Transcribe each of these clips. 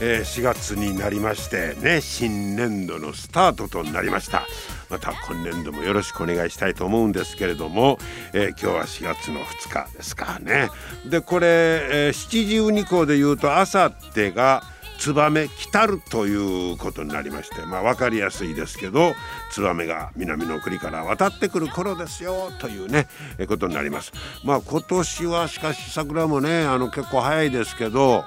えー、4月になりましてね新年度のスタートとなりました。また今年度もよろしくお願いしたいと思うんですけれども、えー、今日は4月の2日ですかね。でこれ、えー、七十二校で言うとあさってがツバメ来たるということになりましてまあ分かりやすいですけどツバメが南の国から渡ってくる頃ですよというねえことになります。まあ今年はしかし桜もねあの結構早いですけど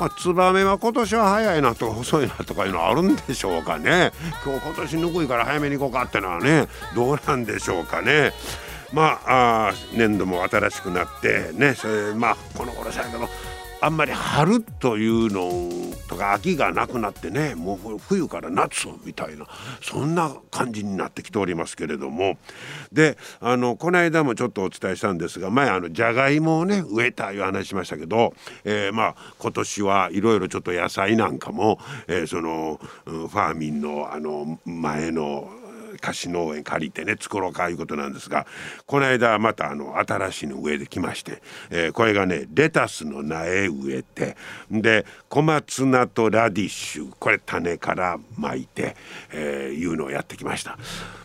まあ、ツバメは今年は早いなとか遅いなとかいうのあるんでしょうかね。今日今年ぬくいから早めに行こうかってのはねどうなんでしょうかね。まああ年度も新しくなってねそれまあこの頃さやけどあんまり春というのとか秋がなくなってねもう冬から夏みたいなそんな感じになってきておりますけれども。であのこの間もちょっとお伝えしたんですが前あのじゃがいもをね植えたいう話しましたけど、えー、まあ今年はいろいろちょっと野菜なんかも、えー、そのファーミンのあの前の菓子農園借りてね作ろうかいうことなんですがこの間またあの新しいの植えてきまして、えー、これがねレタスの苗植えてで小松菜とラディッシュこれ種からまいて、えー、いうのをやってきました。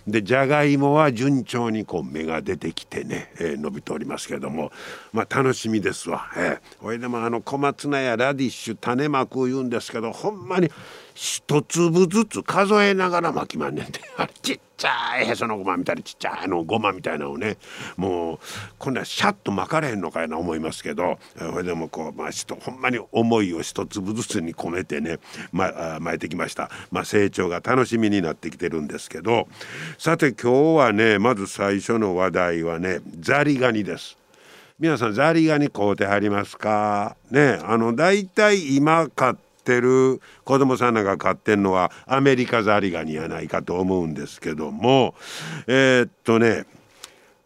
でじゃがいもは順調にこう芽が出てきてね、えー、伸びておりますけれどもまあ楽しみですわ。えー、ほいでもあの小松菜やラディッシュ種まく言うんですけどほんまに一粒ずつ数えながら巻きまんねんて。あれちっちゃいへそのごまみたいなちっちゃいのごまみたいなのをね。もうこんなシャッと巻かれへんのかいな思いますけど。それでもこう、まあ、ちょっとほんまに思いを一粒ずつに込めてね、ま、巻いてきました、まあ、成長が楽しみになってきてるんですけど。さて今日はねまず最初の話題はねザリガニです。皆さんザリガニ買うてはりますか？ねあのだいたい今買っってる子供さんらが飼ってんのはアメリカザリガニやないかと思うんですけどもえー、っとね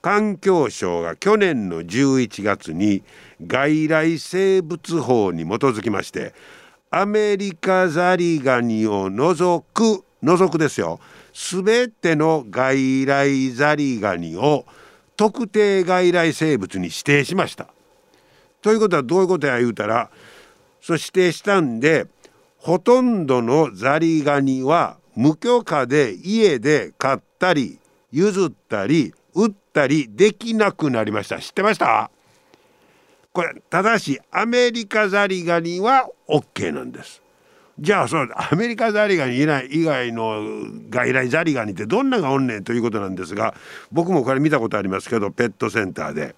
環境省が去年の11月に外来生物法に基づきましてアメリカザリガニを除く除くですよ全ての外来ザリガニを特定外来生物に指定しました。ということはどういうことや言うたらそう指定したんでほとんどのザリガニは無許可で家で飼ったり譲ったり売ったりできなくなりました。知ってました？これただしアメリカザリガニは OK なんです。じゃあそうアメリカザリガニ以外の外来ザリガニってどんながおんねんということなんですが僕もこれ見たことありますけどペットセンターで。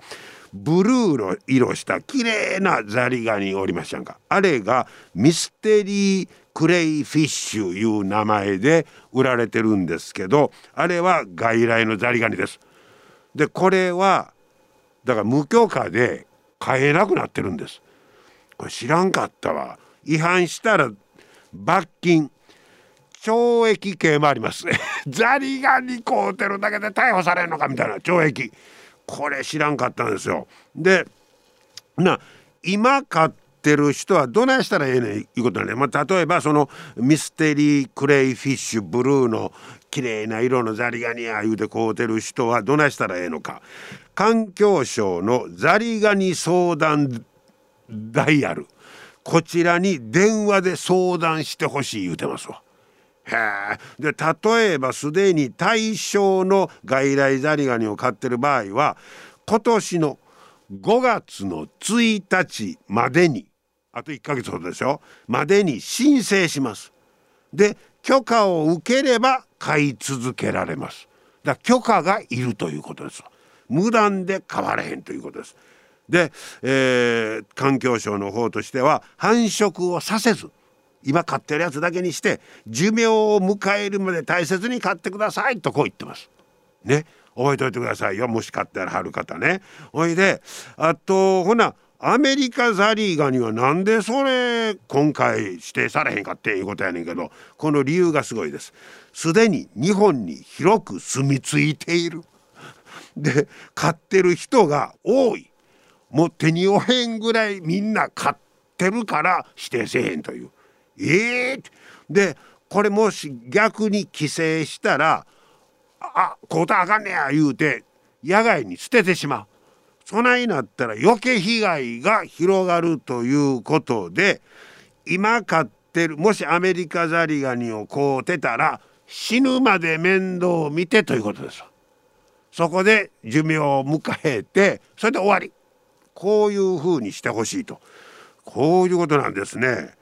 ブルーの色した綺麗なザリガニおりましたんかあれがミステリークレイフィッシュいう名前で売られてるんですけどあれは外来のザリガニです。でこれはだから無許可で買えなくなってるんです。これ知らんかったわ。違反したら罰金懲役刑もあります。ザリガニ買うてるだけで逮捕されるのかみたいな懲役。これ知らんかったんですよ。でな今買ってる人はどないしたらええねんいうことなんで、まあ、例えばそのミステリークレイフィッシュブルーの綺麗な色のザリガニや言うて買うてる人はどないしたらええのか環境省のザリガニ相談ダイヤルこちらに電話で相談してほしい言うてますわ。へで例えばすでに対象の外来ザリガニを飼ってる場合は今年の5月の1日までにあと1ヶ月ほどですよまでに申請します。で許可を受ければ飼い続けられます。だ許可がいるということです。無断で飼われへんということです。で、えー、環境省の方としては繁殖をさせず今飼ってるやつだけにして寿命を迎えるまで大切に飼ってくださいとこう言ってます。ね。覚えておいてくださいよ。もし飼ってらはる方ね。おいであとほなアメリカザリーガニはなんでそれ今回指定されへんかっていうことやねんけどこの理由がすごいです。すでに日本に広く住み着いている。で飼ってる人が多い。もう手に負えんぐらいみんな飼ってるから指定せえへんという。ええー、でこれもし逆に規制したらあこうたあかんねや言うて野外に捨ててしまうそないなったら余計被害が広がるということで今飼ってるもしアメリカザリガニを買うてたら死ぬまで面倒を見てということです。そこで寿命を迎えてそれで終わりこういうふうにしてほしいとこういうことなんですね。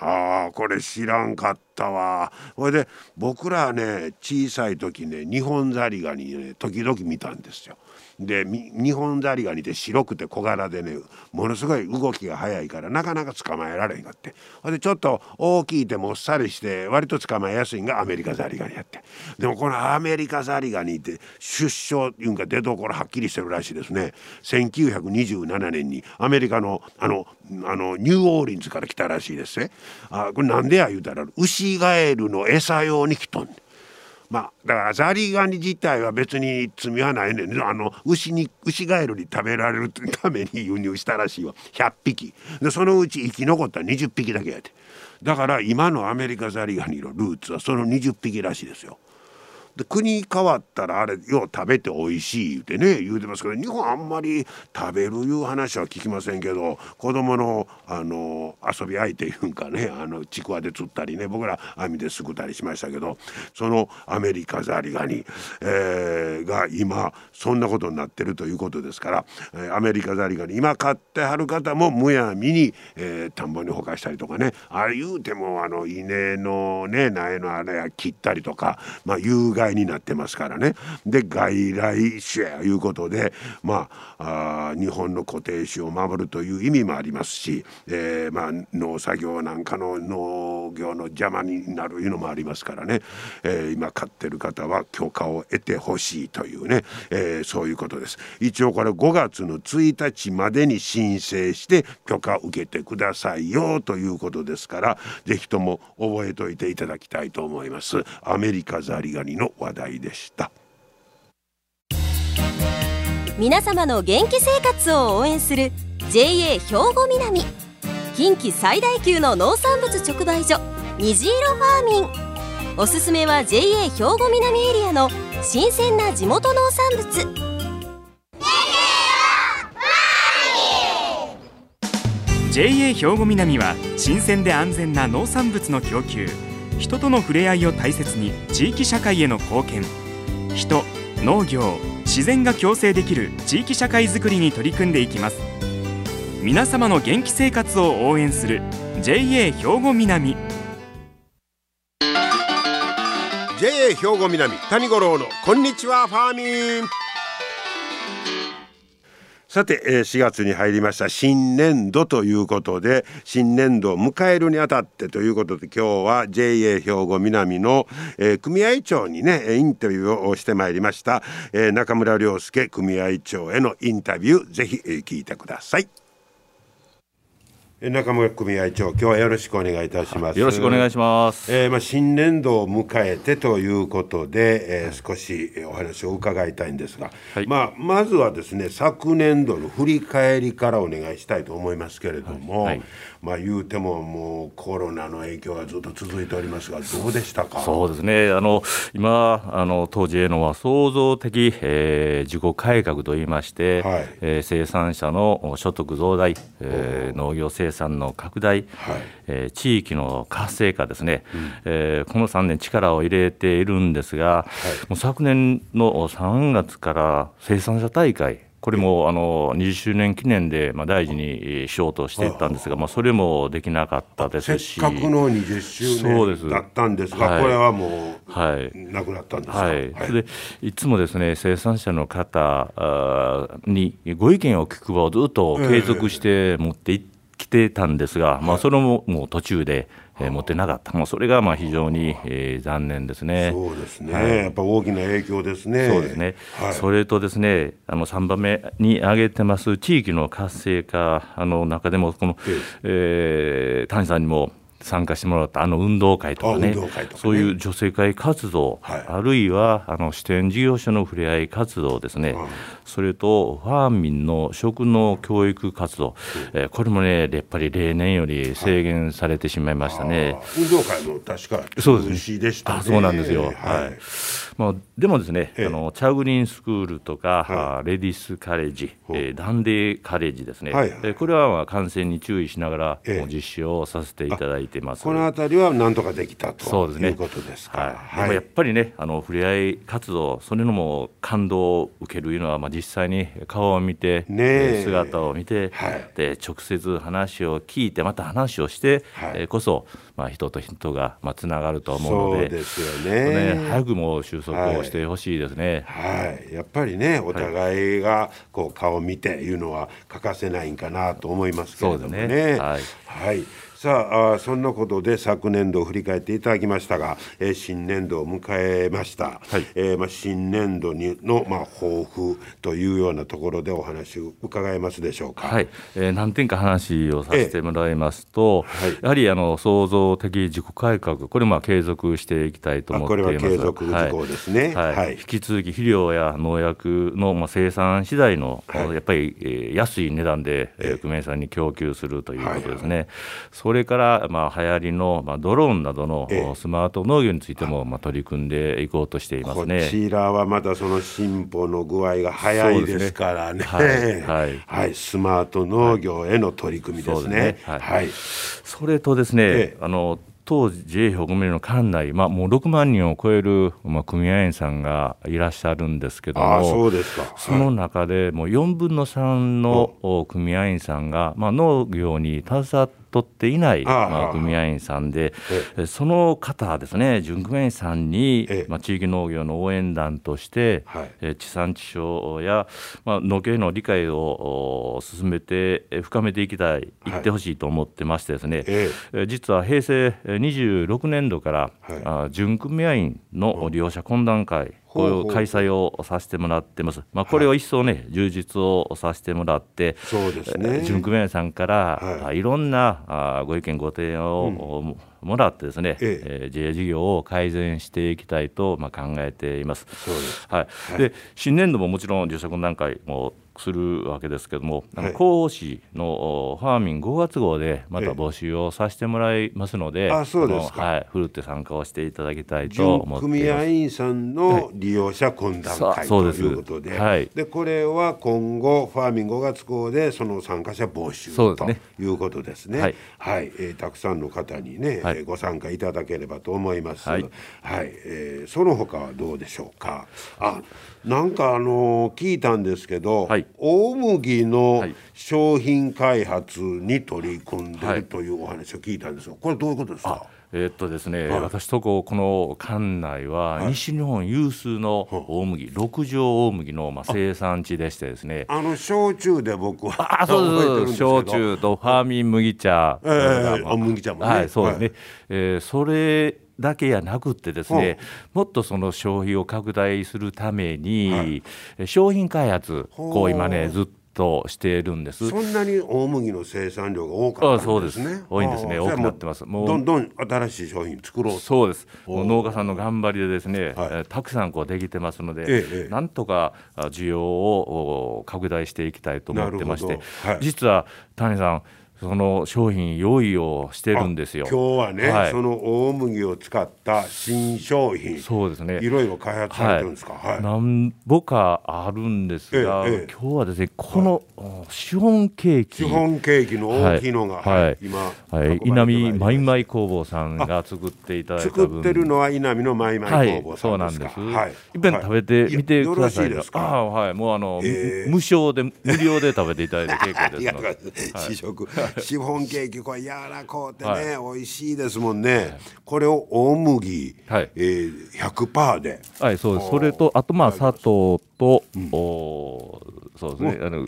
ああこれ知らんかったわほいで僕らね小さい時ねニホンザリガニね時々見たんですよ。で日本ザリガニで白くて小柄でねものすごい動きが速いからなかなか捕まえられへんかって。ほんでちょっと大きいてもっさりして割と捕まえやすいんがアメリカザリガニやって。でもこのアメリカザリガニって出生っていうんか出どころはっきりしてるらしいですね。1927年にアメリカのあのあのニューオーリンズから来たらしいですね。あこれなんでや言うたらウシガエルの餌用に来とんねん。まあだからザリガニ自体は別に罪はないねん。あの牛に牛ガエルに食べられるために 輸入したらしいわ。100匹。でそのうち生き残った20匹だけやて。だから今のアメリカザリガニのルーツはその20匹らしいですよ。で国変わったらあれよう食べて美味しい言うてね言うてますけど日本あんまり食べるいう話は聞きませんけど子供のあの遊び相手いうんかねあのちくわで釣ったりね僕ら網ですくったりしましたけどそのアメリカザリガニ、えー、が今そんなことになってるということですから、えー、アメリカザリガニ今買ってはる方もむやみに、えー、田んぼにほかしたりとかねあれ言うてもあの稲のね苗のあれ切ったりとかまあ有害になってますからね。で外来種やいうことでまあ日本の固定種を守るという意味もありますし、えー、まあ農作業なんかの農業の邪魔になるいうのもありますからね、えー、今飼ってる方は許可を得てほしいというね、えー、そういうことです。一応これ5月の1日までに申請して許可受けてくださいよということですから是非とも覚えておいていただきたいと思います。アメリカザリガニの話題でした。皆様の元気生活を応援する JA 兵庫南。近畿最大級の農産物直売所虹色ファーミン。おすすめは JA 兵庫南エリアの新鮮な地元農産物。JA 兵庫南は新鮮で安全な農産物の供給人との触れ合いを大切に地域社会への貢献。人農業自然が共生できる地域社会づくりに取り組んでいきます。皆様の元気生活を応援する JA 兵庫南。JA 兵庫南谷五郎のこんにちはファーミン。さて、えー、4月に入りました新年度ということで新年度を迎えるにあたってということで今日は JA 兵庫南の、えー、組合長にねインタビューをしてまいりました、えー、中村良介組合長へのインタビューぜひ、えー、聞いてください。中村組合長今日はよろしくお願いいたします。よろしくお願いします、えー、まあ新年度を迎えてということで、えー、少しお話を伺いたいんですが、はい、まあまずはですね昨年度の振り返りからお願いしたいと思いますけれども、はい。はい、まあ言うてももうコロナの影響がずっと続いておりますがどうでしたか？そうですね。あの今あの当時へのは創造的、えー、自己改革といいまして、はい。えー、生産者の所得増大、えー、農業生産の拡大、はい。えー、地域の活性化ですね、うん、えー、この3年力を入れているんですが、はい、もう昨年の3月から生産者大会これもあの20周年記念でまあ大事にしようとしていたんですが、まあ、それもできなかったですし。せっかくの20周年だったんですが、はい、これはもう、はい、なくなったんですか、はい、はい、でいつもですね生産者の方にご意見を聞く場をずっと継続して持っていって、来てたんですが、まあ、それももう途中で、えー、持ってなかった、もうそれがまあ非常に、えー、残念ですね。そうですね、はい、やっぱ大きな影響ですね。そうですね、はい、それとですね、あの3番目に挙げてます地域の活性化の中でも、この、えー、谷さんにも参加してもらったあの運動会とかね、ね、そういう女性会活動、はい、あるいはあの支店事業所の触れ合い活動ですね、それとファーミンの食農教育活動、うん、えー、これもねやっぱり例年より制限されてしまいましたね、はい、運動会も確かそうですね。でした、ね、そうなんですよ、はい、はいまあ、でもですね、あのチャグリンスクールとか、はい、レディスカレッジ、えー、ダンデーカレッジですね、はいはい、これはまあ感染に注意しながら、実施をさせていただいてます。このあたりはなんとかできたとそうです、ね、いうことですか、はい、やっぱりねあの触れ合い活動それのも感動を受けるいうのは、まあ、実際に顔を見て、ね、姿を見て、はい、で直接話を聞いてまた話をして、はい、こそ、まあ、人と人がまあつながると思うのでそうですよね。ね早くも収束をしてほしいですね、はい、はい、やっぱりねお互いがこう顔を見ていうのは欠かせないんかなと思いますけれどもね。ね。はい、はいさあそんなことで昨年度を振り返っていただきましたが、えー、新年度を迎えました、はい、えー、まあ、新年度にの、まあ、抱負というようなところでお話を伺えますでしょうか、はい。えー、何点か話をさせてもらいますと、えーはい、やはりあの創造的自己改革これまあ継続していきたいと思っています。これは継続事項ですね、はい、はい、引き続き肥料や農薬の、まあ、生産次第の、やっぱり、えー、安い値段で、えー、組合さんに供給するということですね。はい。はいそれから、まあ、流行りの、まあ、ドローンなどのスマート農業についても、まあ、取り組んでいこうとしていますね。こちらはまたその進歩の具合が早いですからね、ね。はい、はい、はい、スマート農業への取り組みですね。ね。はい、はい、それとですね、あの当時 JA 兵の管内、まあ、もう6万人を超える、まあ、組合員さんがいらっしゃるんですけどもそうですか、その中でもう4分の3の組合員さんが、まあ、農業に携わって取っていないまあ、組合員さんで、その方ですね、準組合員さんに、まあ、地域農業の応援団として、え地産地消や、まあ、農業への理解を進めて、深めていきたい、い。ってほしいと思ってましてですね、実は平成26年度から、はい、準組合員の利用者懇談会、こういう開催をさせてもらってます。まあ、これを一層ね、はい、充実をさせてもらって、そうですね。準組合さんから、はい、いろんなあご意見ご提案を、うん、もらってですね、ええ。えー、JA 事業を改善していきたいとまあ考えています。そうです。はい。はい、で新年度ももちろん受職段階もするわけですけども、あの広報誌のファーミン5月号でまた募集をさせてもらいますので、あそうですか、はい、ふるって参加をしていただきたいと思って組合員さんの利用者懇談会、ということではい、でこれは今後ファーミン5月号でその参加者募集ということですね。はい、はい、えー、たくさんの方にね、はい、ご参加いただければと思います。はい、はい、えー、その他はどうでしょうか。あなんかあの聞いたんですけど、はい、大麦の商品開発に取り組んでるというお話を聞いたんですがこれどういうことですか？えー、っとですね、はい、私とここの管内は西日本有数の大麦、はい、六条大麦のまあ生産地でしてですね。あの焼酎で僕はあそうです焼酎とファーミン麦茶、えー、あ麦茶もね。はいそうですね、はい、えー、それだけやなくってですね、もっとその消費を拡大するために、はい、商品開発こう今ねずっとしているんです。そんなに大麦の生産量が多かったんですね。です。多いんですね。大きなってます。もうどんどん新しい商品作ろうそうです。農家さんの頑張りでですね、はい、たくさんこうできてますので、ええ、なんとか需要を拡大していきたいと思ってまして、はい、実は谷さんその商品用意をしてるんですよ。今日はね、はい、その大麦を使った新商品、そうですね。いろいろ開発されてるんですか？はい。何ぼかあるんですが、ええ、今日はですね、この、はい、シフォンケーキ、シフォンケーキの大きいのが、はい、今、はい、稲見マイマイ工房さんが作っていただいた作ってるのは稲見のマイマイ工房さんですか？そうなんです。はい。い食べてみてください。いあはい、もうあの、えー、無償で無料で食べていただいて結構ですので。試食。シフォンケーキこれ柔らこうてね、はい、美味しいですもんね、はい、これを大麦、はいえー、100%ではいそうですそれとあとまあ砂糖と、うん、おそうですね。あの、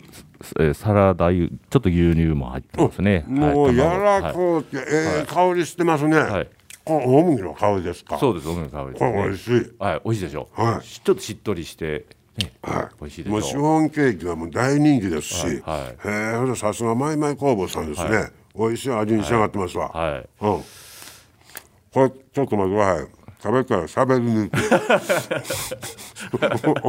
えサラダ油、ちょっと牛乳も入ってますね。もう柔らかくて、ええ香りしてますね。はい。大麦の香りですか？そうです、大麦の香りです、これ美味しい。はい、美味しいでしょう。はい。ちょっとしっとりして。ね、はい、美味しいもうシフォンケーキはもう大人気ですし、はいはい、へえさすがマイマイ工房さんですね、はい、美味しい味に仕上がってますわ、はい、うん、これちょっと待ってください。食べたらしゃべる抜き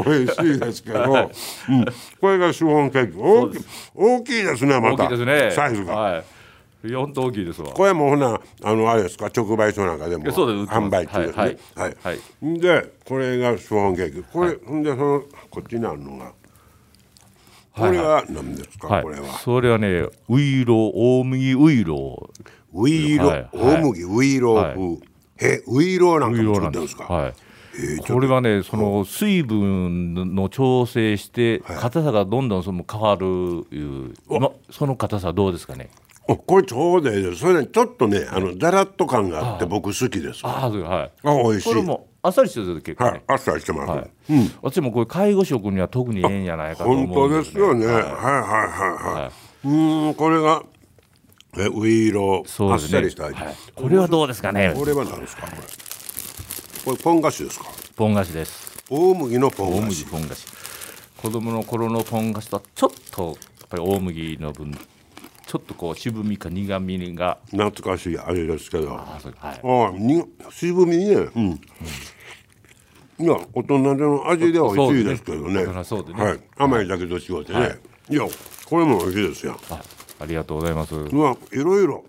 美味しいですけど、うん、これがシフォンケーキ。大き大きいですねまた、ね、サイズが。はい四等大きいですわ。これもほなあのあれですか？直売所なんかでも販売中ですね。はい、はい、はい、でこれがシフォンケーキ。これ、はい、ほんでそのこっちにあるのが。これは何ですか、はい、これは。それはねウイロ大麦ウイロウイロ、大麦ウイロ風。えウイロなんかも作ってるんですか？はい。これはねその水分の調整して硬さがどんどんその変わるいう、はい、その硬さどうですかね？これちょうどいいですそれねちょっとねあのザラッと感があって僕好きですああはい。あ美味しい。これもあっさりしてる結構、ね、はい、あっさりしてます、はい。うん、私もこれ介護職には特にええんじゃないかと思うんです、ね、本当ですよね、はい、はいはいはいはい、うんこれがえウイローあっさりした味、はい、これはどうですかね。これは何ですか？これ。これポン菓子ですか？ポン菓子です。大麦のポン菓子。大麦ポン菓子。子供の頃のポン菓子とちょっとやっぱり大麦の分ちょっとこう渋みか苦みが。懐かしい味ですけど。あ、はい、あに渋みね。うん、うん。いや大人の味では美味しいですけどね。ねね。はい、甘いだけと違ってね、はい、いやこれも美味しいですよ。あありがとうございます。うわいろいろ。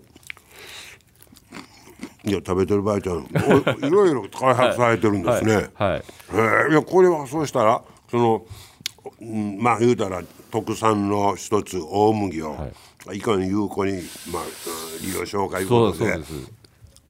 いや食べてる場合ちゃうい。ろいろ開発されてるんですね。はい。はい、いやこれはそうしたらその、うん、まあ言うたら特産の一つ大麦を、はい。いかに有効に、まあ、利用しようかいうことで。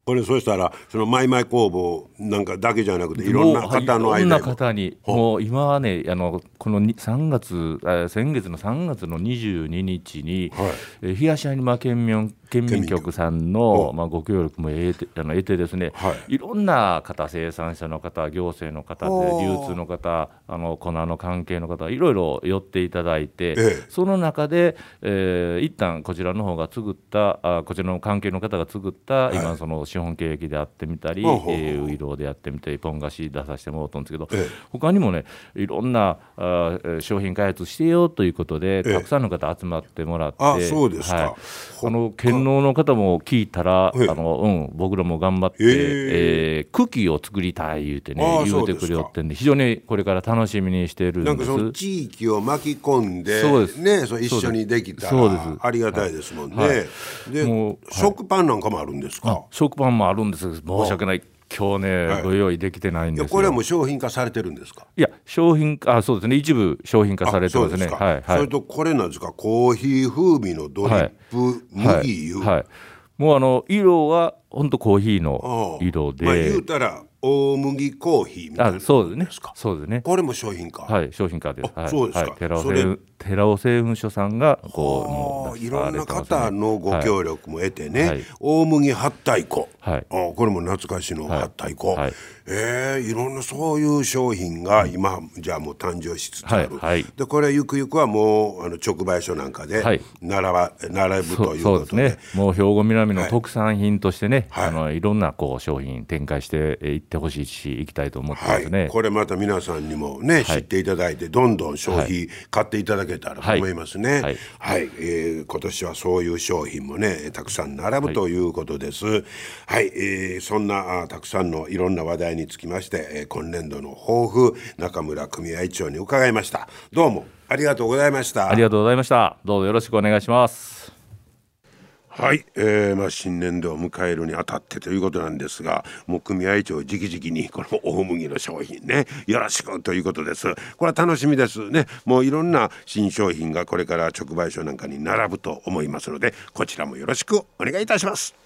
これそしたらそのマイマイ工房なんかだけじゃなくていろんな方の間にいろんな方にもう今はねあのこの3月先月の3月の22日に、はい、東山県民県民局さんの、まあ、ご協力も得てあの得てですね、はい、いろんな方生産者の方行政の方で流通の方あの粉の関係の方いろいろ寄っていただいて、ええ、その中で、えー、一旦こちらの方が作ったあこちらの関係の方が作った、はい、今その資本ケーキであってみたり、えウイローでやってみたりポン菓子出させてもらったんですけど、ええ、他にもねいろんなあ商品開発してよということで、たくさんの方集まってもらって、あそうですか、はい、あの県能の方も聞いたら、あのうん、僕らも頑張って、え。ー、えー、クッキーを作りたい言うてね言うてくれよってんで非常にこれから楽しみにしてるんです。なんかその地域を巻き込んでそうです。ねそう一緒にできたらありがたいですもんね、はい、でもう、食パンなんかもあるんですか？食パンもあるんです。申し訳ない今日ね、はい、ご用意できてないんですこれはもう商品化されてるんですか？いや商品あそうですね。一部商品化されてますね。はい、はい、それとこれなんですか？コーヒー風味のドリップ麦はい、はい、もうあの色は本当コーヒーの色で、まあ、言うたら大麦コーヒーみたいなそうですね。そうですね。これも商品化？はい商品化です、はい、そうですか、はい、寺尾寺尾製粉所さんがこういろんな方のご協力も得てね、はい、大麦八太鼓、はい、あこれも懐かしの八太鼓、はい、えー、いろんなそういう商品が今、じゃあもう誕生しつつある、はい、でこれゆくゆくはもうあの直売所なんかで並ば、並ぶということで。ね。もう兵庫南の特産品としてね、はい、あのいろんなこう商品展開していってほしいしいきたいと思ってますね、これまた皆さんにもね、知っていただいてどんどん消費買っていただけたらと思いますね。はい、はい。はい、えー、今年はそういう商品もねたくさん並ぶということです。はい、はい、えー、そんなあたくさんのいろんな話題につきまして、えー、今年度の抱負中村組合長に伺いました。どうもありがとうございました。ありがとうございました。どうぞよろしくお願いします。はい、えーまあ、新年度を迎えるにあたってということなんですがもう組合長直々にこの大麦の商品ねよろしくということですこれは楽しみですねもういろんな新商品がこれから直売所なんかに並ぶと思いますのでこちらもよろしくお願いいたします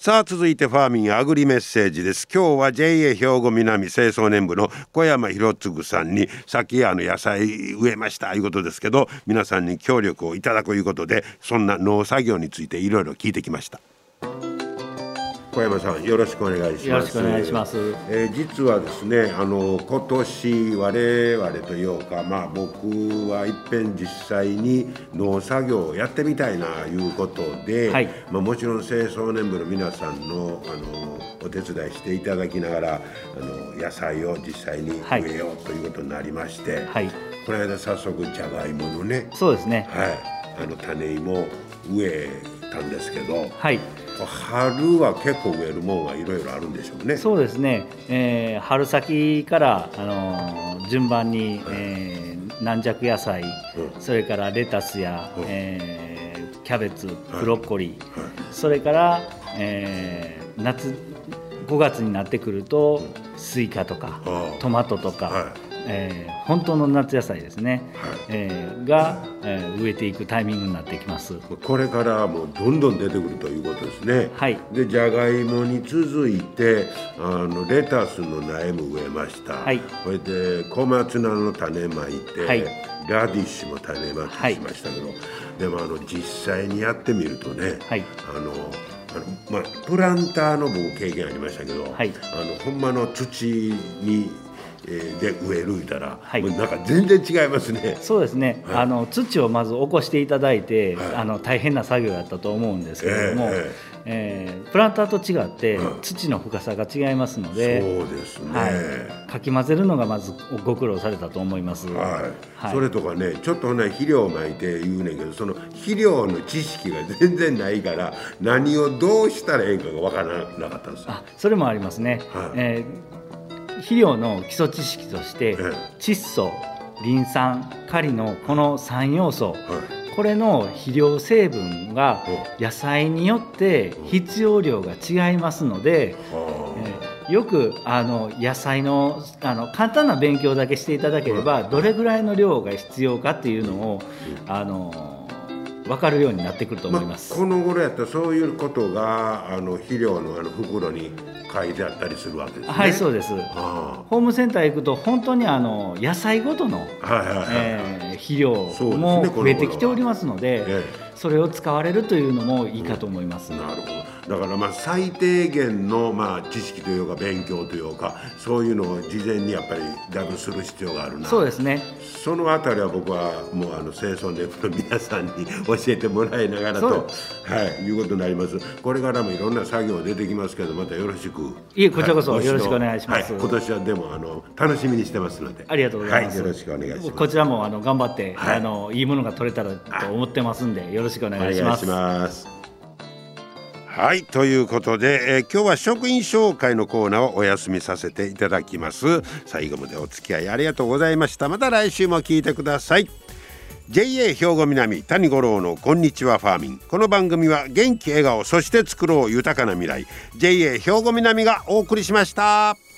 さあ続いてファーミンアグリメッセージです今日は JA 兵庫南清掃年部の小山博次さんにさっきあの野菜植えましたいうことですけど皆さんに協力をいただくということでそんな農作業についていろいろ聞いてきました。小山さんよろしくお願いします。よろしくお願いします、えー、実はですねあの今年我々というかまあ僕はいっぺん実際に農作業をやってみたいないうことで、はい、まあ、もちろん清掃年部の皆さんのあのお手伝いしていただきながらあの野菜を実際に植えようということになりまして、はい、この間早速じゃがいものねそうですねはいあの種芋植えたんですけど、はい、春は結構植えるもんはいろいろあるんでしょうね。そうですね、えー、春先からあの順番に、えー、軟弱野菜、うん、それからレタスや、うん、えー、キャベツブロッコリー、はい。はい、それから、えー、夏5月になってくるとスイカとかトマトとか、はいえー、本当の夏野菜ですね、はい、えー、が、えー、植えていくタイミングになってきます。これからもうどんどん出てくるということですね。はい。でじゃがいもに続いてあのレタスの苗も植えました。はい。それで小松菜の種まいて、はい、ラディッシュも種まきしましたけど、はい、でもあの実際にやってみるとね、はい、あのあのまあ、プランターの僕経験ありましたけど、はい、あのほんまの土にで植えるいたら、はい、なんか全然違いますね。そうですね。はい、あの土をまず起こしていただいて、はい、あの大変な作業だったと思うんですけれども、えー、えー、プランターと違って土の深さが違いますので、そうですね、はい、かき混ぜるのがまずご苦労されたと思います。はい。それとかね、ちょっとね肥料をまいて言うねんけど、その肥料の知識が全然ないから何をどうしたらええかがわからなかったんですあ、それもありますね。はい、えー肥料の基礎知識として窒素リン酸カリのこの3要素、これの肥料成分が野菜によって必要量が違いますので、えよくあの野菜のあの簡単な勉強だけしていただければどれぐらいの量が必要かっていうのをあの分かるようになってくると思います、まあ、この頃やったらそういうことがあの肥料のあの袋に書いてあったりするわけですね。はいそうです、ホームセンター行くと本当にあの野菜ごとの、え肥料も増えてきておりますので、ね、それを使われるというのもいいかと思います、うん、なるほど。だからまあ最低限のまあ知識というか勉強というかそういうのを事前にやっぱりだいぶする必要があるな。そうですね。そのあたりは僕はもうあの清掃ネフの皆さんに教えてもらいながらとはいいうことになります。これからもいろんな作業出てきますけどまたよろしく。いえこちらこそ、よろしくお願いします、はい、今年はでもあの楽しみにしてますので。ありがとうございます、はい、よろしくお願いします。こちらもあの頑張って、はい、あのいいものが取れたらと思ってますんでよろしくお願いします。はいということで、えー、今日は職員紹介のコーナーをお休みさせていただきます。最後までお付き合いありがとうございました。また来週も聞いてください。JA 兵庫南谷五郎のこんにちはファーミン。この番組は元気笑顔そして作ろう豊かな未来。JA 兵庫南がお送りしました。